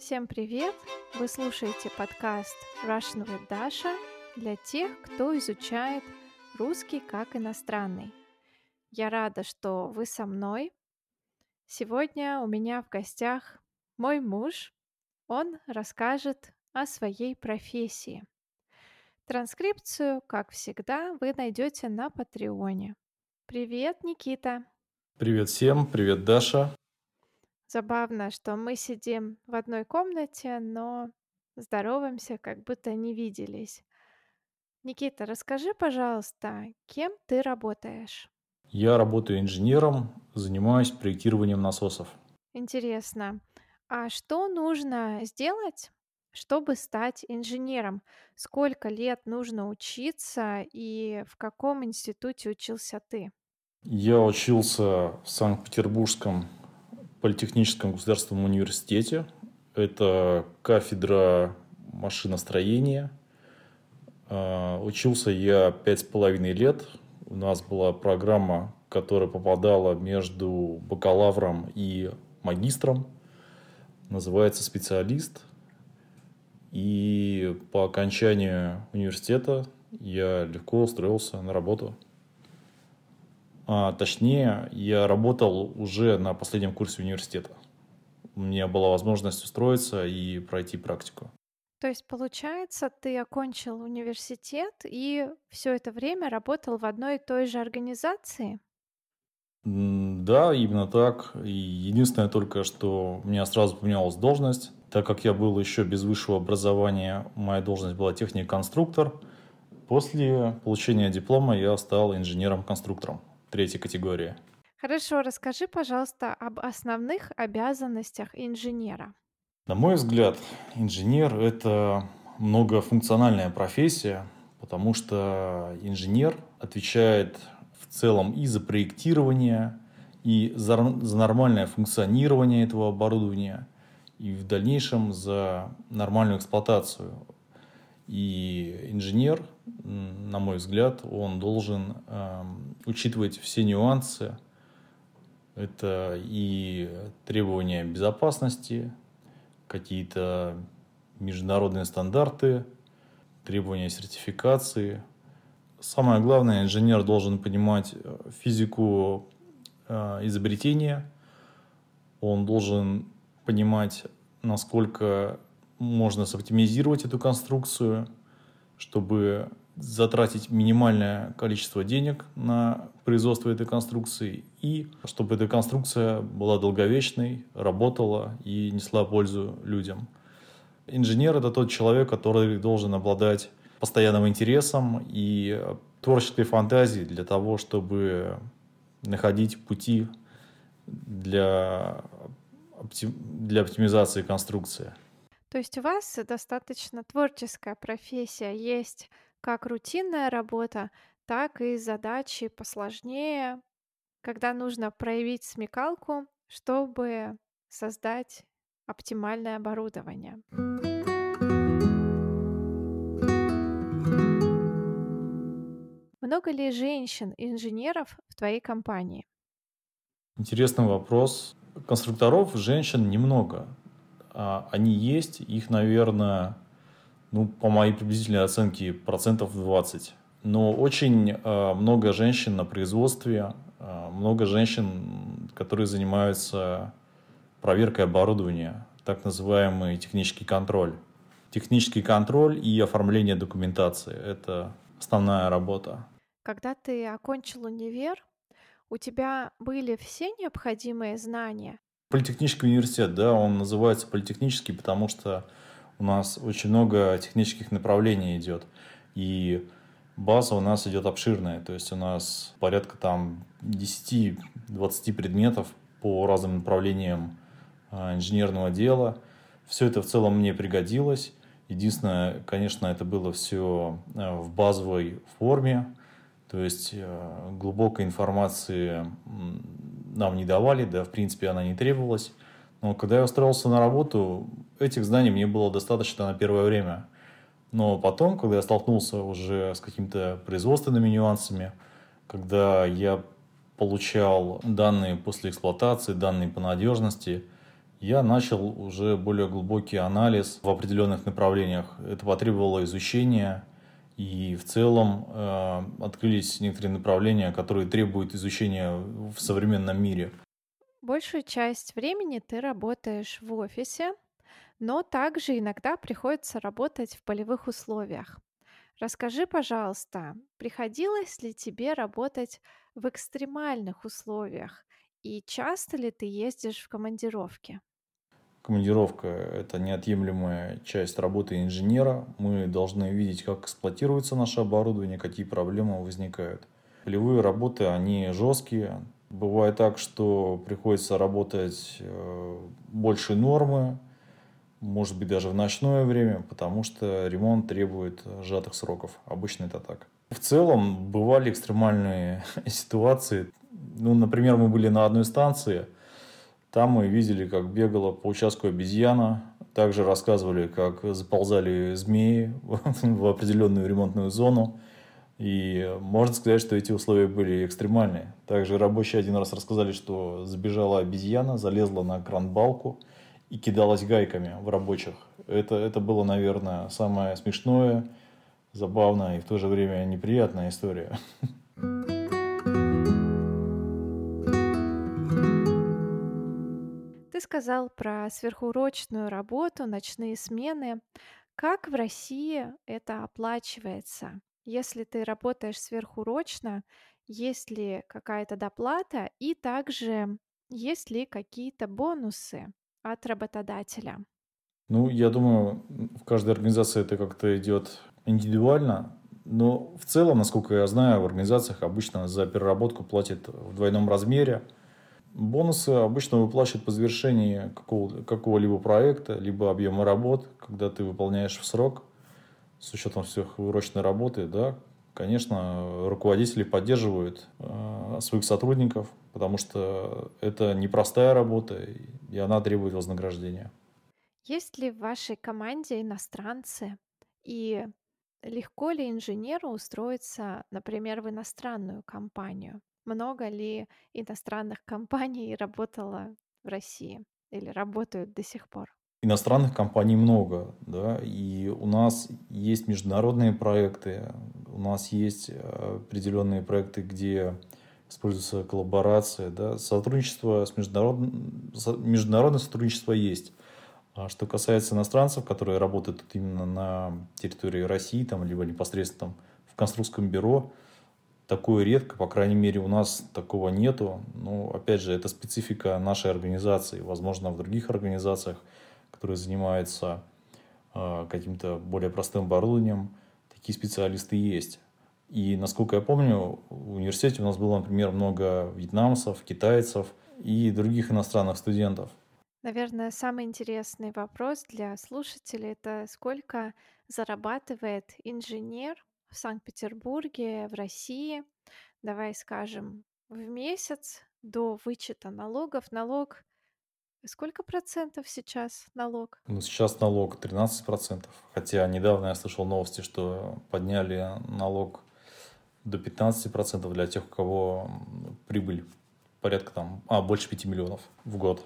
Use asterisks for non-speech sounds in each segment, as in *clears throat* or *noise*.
Всем привет! Вы слушаете подкаст Russian with Dasha для тех, кто изучает русский как иностранный. Я рада, что вы со мной. Сегодня у меня в гостях мой муж. Он расскажет о своей профессии. Транскрипцию, как всегда, вы найдете на Патреоне. Привет, Никита! Привет всем, привет, Даша. Забавно, что мы сидим в одной комнате, но здороваемся, как будто не виделись. Никита, расскажи, пожалуйста, кем ты работаешь? Я работаю инженером, занимаюсь проектированием насосов. Интересно. А что нужно сделать, чтобы стать инженером? Сколько лет нужно учиться и в каком институте учился ты? Я учился в Санкт-Петербургском политехническом государственном университете. Это кафедра машиностроения. А, учился я пять с половиной лет. У нас была программа, которая попадала между бакалавром и магистром. Называется специалист. И по окончанию университета я легко устроился на работу. А, точнее, я работал уже на последнем курсе университета. У меня была возможность устроиться и пройти практику. То есть, получается, ты окончил университет и все это время работал в одной и той же организации? Да, именно так. И единственное только, что у меня сразу поменялась должность. Так как я был еще без высшего образования, моя должность была техник-конструктор. После получения диплома я стал инженером-конструктором третьей категории. Хорошо, расскажи, пожалуйста, об основных обязанностях инженера. На мой взгляд, инженер – это многофункциональная профессия, потому что инженер отвечает в целом и за проектирование, и за, за нормальное функционирование этого оборудования, и в дальнейшем за нормальную эксплуатацию. И инженер, на мой взгляд, он должен э, учитывать все нюансы. Это и требования безопасности, какие-то международные стандарты, требования сертификации. Самое главное, инженер должен понимать э, физику э, изобретения, он должен понимать, насколько можно соптимизировать эту конструкцию, чтобы затратить минимальное количество денег на производство этой конструкции и чтобы эта конструкция была долговечной, работала и несла пользу людям. Инженер – это тот человек, который должен обладать постоянным интересом и творческой фантазией для того, чтобы находить пути для, для оптимизации конструкции. То есть у вас достаточно творческая профессия, есть как рутинная работа, так и задачи посложнее, когда нужно проявить смекалку, чтобы создать оптимальное оборудование. Много ли женщин-инженеров в твоей компании? Интересный вопрос. Конструкторов женщин немного. А, они есть, их, наверное, ну, по моей приблизительной оценке, процентов 20. Но очень э, много женщин на производстве, э, много женщин, которые занимаются проверкой оборудования, так называемый технический контроль. Технический контроль и оформление документации – это основная работа. Когда ты окончил универ, у тебя были все необходимые знания? Политехнический университет, да, он называется политехнический, потому что у нас очень много технических направлений идет. И база у нас идет обширная. То есть у нас порядка там 10-20 предметов по разным направлениям а, инженерного дела. Все это в целом мне пригодилось. Единственное, конечно, это было все а, в базовой форме. То есть а, глубокой информации нам не давали, да, в принципе, она не требовалась. Но когда я устроился на работу, этих знаний мне было достаточно на первое время. Но потом, когда я столкнулся уже с какими-то производственными нюансами, когда я получал данные после эксплуатации, данные по надежности, Я начал уже более глубокий анализ в определенных направлениях. Это потребовало изучения, и в целом э, открылись некоторые направления, которые требуют изучения в современном мире. Большую часть времени ты работаешь в офисе, но также иногда приходится работать в полевых условиях. Расскажи, пожалуйста, приходилось ли тебе работать в экстремальных условиях и часто ли ты ездишь в командировки? Командировка– это неотъемлемая часть работы инженера. Мы должны видеть, как эксплуатируется наше оборудование, какие проблемы возникают. Полевые работы, они жесткие. Бывает так, что приходится работать э, больше нормы, может быть даже в ночное время, потому что ремонт требует сжатых сроков. Обычно это так. В целом бывали экстремальные *laughs* ситуации. Ну, например, мы были на одной станции, там мы видели, как бегала по участку обезьяна, также рассказывали, как заползали змеи *laughs* в определенную ремонтную зону. И можно сказать, что эти условия были экстремальные. Также рабочие один раз рассказали, что забежала обезьяна, залезла на кран-балку и кидалась гайками в рабочих. Это, это было, наверное, самое смешное, забавное и в то же время неприятная история. Ты сказал про сверхурочную работу, ночные смены. Как в России это оплачивается? Если ты работаешь сверхурочно, есть ли какая-то доплата и также есть ли какие-то бонусы от работодателя? Ну, я думаю, в каждой организации это как-то идет индивидуально. Но в целом, насколько я знаю, в организациях обычно за переработку платят в двойном размере. Бонусы обычно выплачивают по завершении какого- какого-либо проекта, либо объема работ, когда ты выполняешь в срок с учетом всех урочной работы, да, конечно, руководители поддерживают э, своих сотрудников, потому что это непростая работа, и она требует вознаграждения. Есть ли в вашей команде иностранцы? И легко ли инженеру устроиться, например, в иностранную компанию? Много ли иностранных *laughs* компаний работало в России или работают до сих пор? Иностранных компаний много, да, и у нас есть международные проекты, у нас есть э, определенные проекты, где используется коллаборация, да, сотрудничество с международным, международное сотрудничество есть. А что касается иностранцев, которые работают тут именно на территории России, там, либо непосредственно в конструкторском бюро, такое редко, по крайней мере, у нас такого нету. Но, опять же, это специфика нашей организации. Возможно, в других организациях – которые занимаются э, каким-то более простым оборудованием, такие специалисты есть. И, насколько я помню, в университете у нас было, например, много вьетнамцев, китайцев и других иностранных студентов. Наверное, самый интересный вопрос для слушателей– это сколько зарабатывает инженер в Санкт-Петербурге, в России, давай скажем, в месяц до вычета налогов. Налог Сколько процентов сейчас налог? Ну, сейчас налог 13 процентов. Хотя недавно я слышал новости, что подняли налог до 15 процентов для тех, у кого прибыль порядка там, а, больше 5 миллионов в год.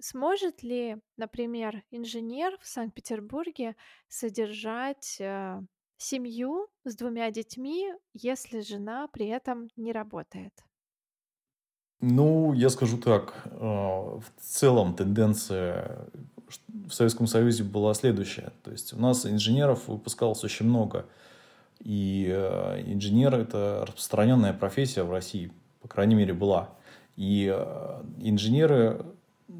Сможет ли, например, инженер в Санкт-Петербурге содержать э, семью с двумя детьми, если жена при этом не работает? Ну, я скажу так, э, в целом тенденция в Советском Союзе была следующая. То есть у нас инженеров выпускалось очень много. И э, инженер – это распространенная профессия в России, по крайней мере, была. И э, инженеры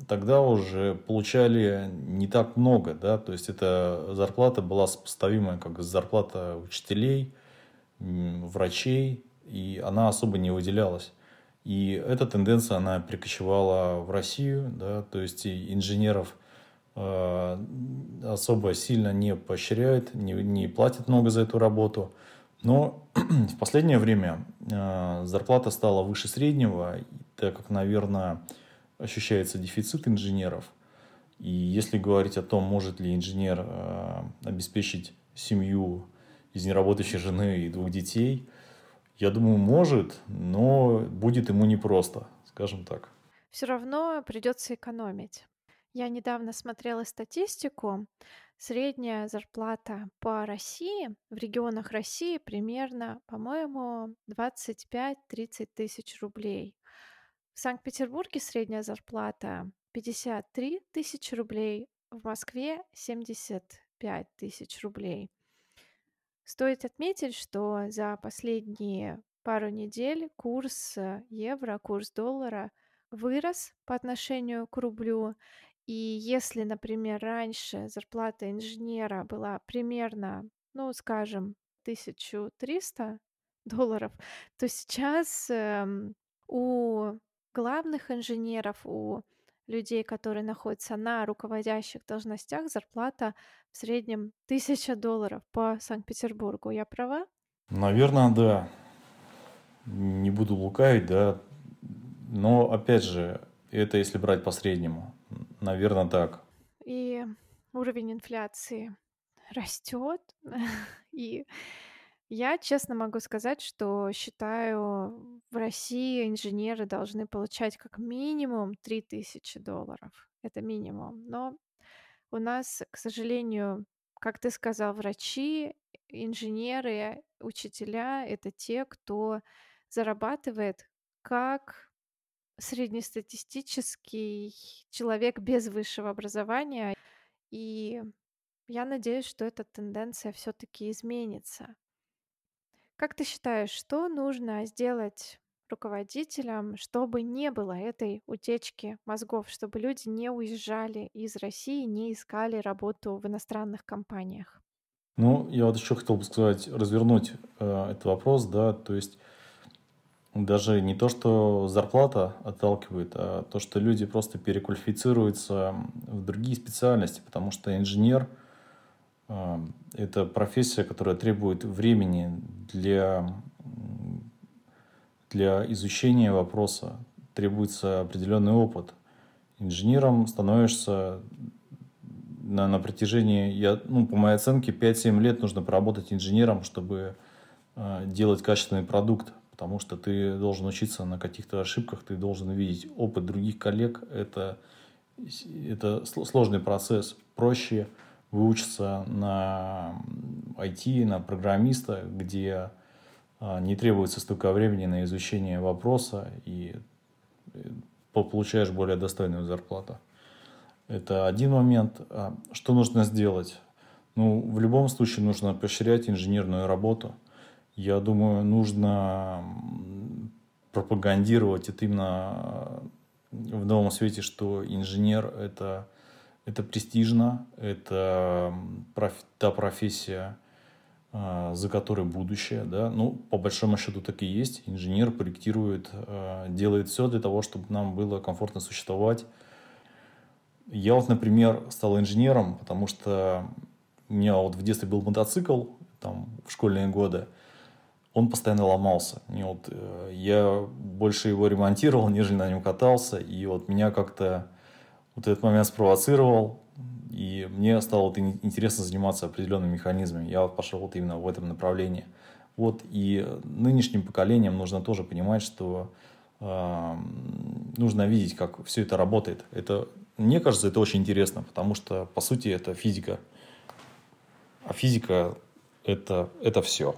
тогда уже получали не так много, да, то есть эта зарплата была сопоставимая как зарплата учителей, врачей, и она особо не выделялась. И эта тенденция, она перекочевала в Россию, да, то есть инженеров э, особо сильно не поощряют, не, не платят много за эту работу. Но *clears throat* в последнее время э, зарплата стала выше среднего, так как, наверное, ощущается дефицит инженеров. И если говорить о том, может ли инженер э, обеспечить семью из неработающей жены и двух детей – я думаю, может, но будет ему непросто, скажем так. Все равно придется экономить. Я недавно смотрела статистику. Средняя зарплата по России, в регионах России примерно, по-моему, 25-30 тысяч рублей. В Санкт-Петербурге средняя зарплата 53 тысячи рублей, в Москве 75 тысяч рублей. Стоит отметить, что за последние пару недель курс э, евро, курс доллара вырос по отношению к рублю. И если, например, раньше зарплата инженера была примерно, ну, скажем, 1300 долларов, то сейчас эм, у главных инженеров, у людей, которые находятся на руководящих должностях, зарплата в среднем *laughs* 1000 долларов по Санкт-Петербургу. Я права? Наверное, да. Не буду лукавить, да. Но, опять же, это если брать по среднему. Наверное, так. И уровень инфляции растет. *laughs* И я честно могу сказать, что считаю, в России инженеры должны получать как минимум 3000 долларов. Это минимум. Но у нас, к сожалению, как ты сказал, врачи, инженеры, учителя — это те, кто зарабатывает как среднестатистический человек без высшего образования. И я надеюсь, что эта тенденция все-таки изменится. Как ты считаешь, что нужно сделать руководителям, чтобы не было этой утечки мозгов, чтобы люди не уезжали из России, не искали работу в иностранных компаниях? Ну, я вот еще хотел бы сказать, развернуть э, этот вопрос, да, то есть даже не то, что зарплата отталкивает, а то, что люди просто переквалифицируются в другие специальности, потому что инженер – это профессия, которая требует времени для, для изучения вопроса. Требуется определенный опыт. Инженером становишься на, на протяжении, я, ну, по моей оценке, 5-7 лет нужно поработать инженером, чтобы э, делать качественный продукт. Потому что ты должен учиться на каких-то ошибках, ты должен видеть опыт других коллег. Это, это сложный процесс. Проще выучиться на IT, на программиста, где а, не требуется столько времени на изучение вопроса и э, получаешь более достойную зарплату. Это один момент. А что нужно сделать? Ну, в любом случае нужно поощрять инженерную работу. Я думаю, нужно пропагандировать это именно в новом свете, что инженер – это это престижно, это проф, та профессия, а, за которой будущее. Да? Ну, по большому счету так и есть. Инженер проектирует, а, делает все для того, чтобы нам было комфортно существовать. Я вот, например, стал инженером, потому что у меня вот в детстве был мотоцикл, там, в школьные годы, он постоянно ломался. И вот, э, я больше его ремонтировал, нежели на нем катался, и вот меня как-то вот этот момент спровоцировал, и мне стало вот интересно заниматься определенными механизмами. Я вот пошел вот именно в этом направлении. Вот, и нынешним поколениям нужно тоже понимать, что э, нужно видеть, как все это работает. Это, мне кажется, это очень интересно, потому что, по сути, это физика. А физика – это, это все.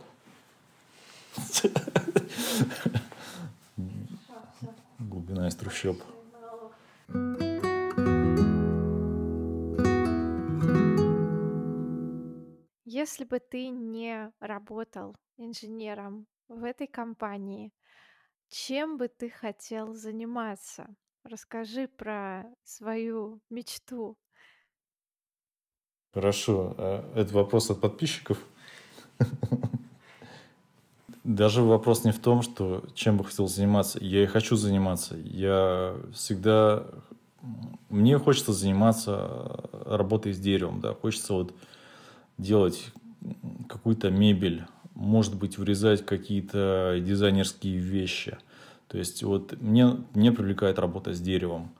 Глубина из трущоб. Если бы ты не работал инженером в этой компании, чем бы ты хотел заниматься? Расскажи про свою мечту. Хорошо. А это вопрос от подписчиков? *laughs* Даже вопрос не в том, что чем бы хотел заниматься. Я и хочу заниматься. Я всегда... Мне хочется заниматься работой с деревом, да. Хочется вот делать какую-то мебель, может быть, вырезать какие-то дизайнерские вещи. То есть вот мне, мне привлекает работа с деревом,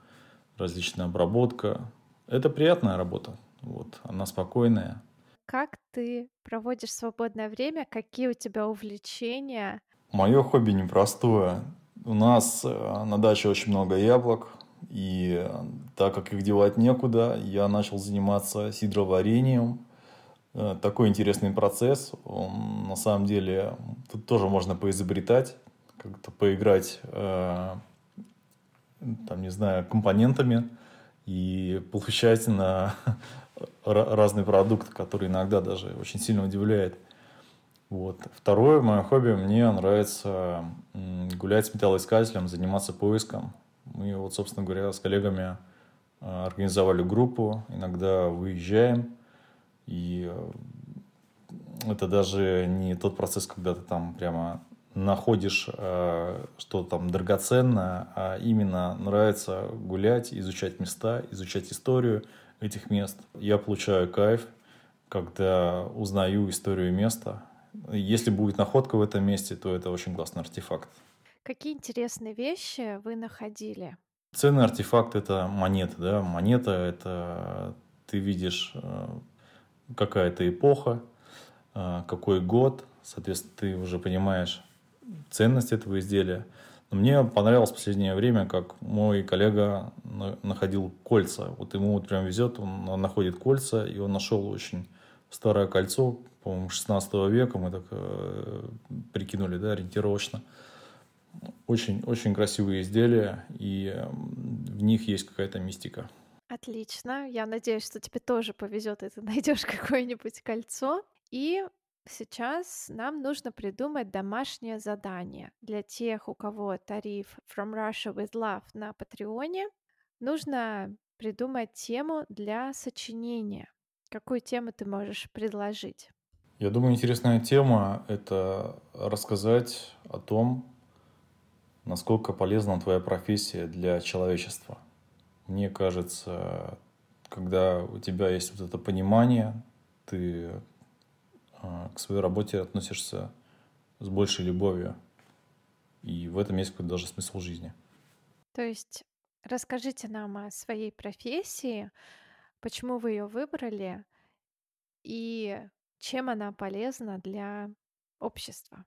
различная обработка. Это приятная работа, вот, она спокойная. Как ты проводишь свободное время? Какие у тебя увлечения? Мое хобби непростое. У нас э, на даче очень много яблок, И э, так как их девать некуда, я начал заниматься сидроварением. Э, такой интересный процесс. Он, на самом деле, тут тоже можно поизобретать, как-то поиграть, э, там, не знаю, компонентами и получать на *laughs* разный продукт, который иногда даже очень сильно удивляет. Вот. Второе мое хобби, мне нравится гулять с металлоискателем, заниматься поиском. Мы вот, собственно говоря, с коллегами э, организовали группу, иногда выезжаем, и э, это даже не тот процесс, когда ты там прямо находишь э, что-то там драгоценное, а именно нравится гулять, изучать места, изучать историю этих мест. Я получаю кайф, когда узнаю историю места, если будет находка в этом месте, то это очень классный артефакт. Какие интересные вещи вы находили? Ценный артефакт – это монета. Да? Монета – это ты видишь какая-то эпоха, э, какой год, соответственно, ты уже понимаешь ценность этого изделия. Но мне понравилось в последнее время, как мой коллега находил кольца. Вот ему вот прям везет, он находит кольца, и он нашел очень старое кольцо, по-моему, 16 века, мы так э, прикинули, да, ориентировочно. Очень, очень красивые изделия, и в них есть какая-то мистика. Отлично. Я надеюсь, что тебе тоже повезет, и ты *laughs* найдешь какое-нибудь кольцо. И сейчас нам нужно придумать домашнее задание для тех, у кого тариф From Russia with Love на Патреоне. Нужно придумать тему для сочинения. Какую тему ты можешь предложить? Я думаю, интересная тема – это рассказать о том, насколько полезна твоя профессия для человечества. Мне кажется, когда у тебя есть вот это понимание, ты а, к своей работе относишься с большей любовью. И в этом есть какой-то даже смысл жизни. То есть расскажите нам о своей профессии, почему вы ее выбрали и чем она полезна для общества.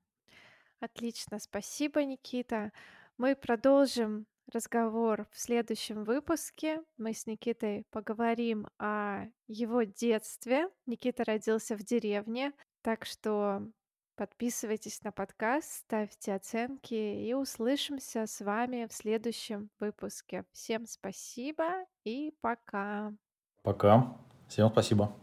Отлично, спасибо, Никита. Мы продолжим разговор в следующем выпуске. Мы с Никитой поговорим о его детстве. Никита родился в деревне, так что подписывайтесь на подкаст, ставьте оценки и услышимся с вами в следующем выпуске. Всем спасибо и пока. Пока. Всем спасибо.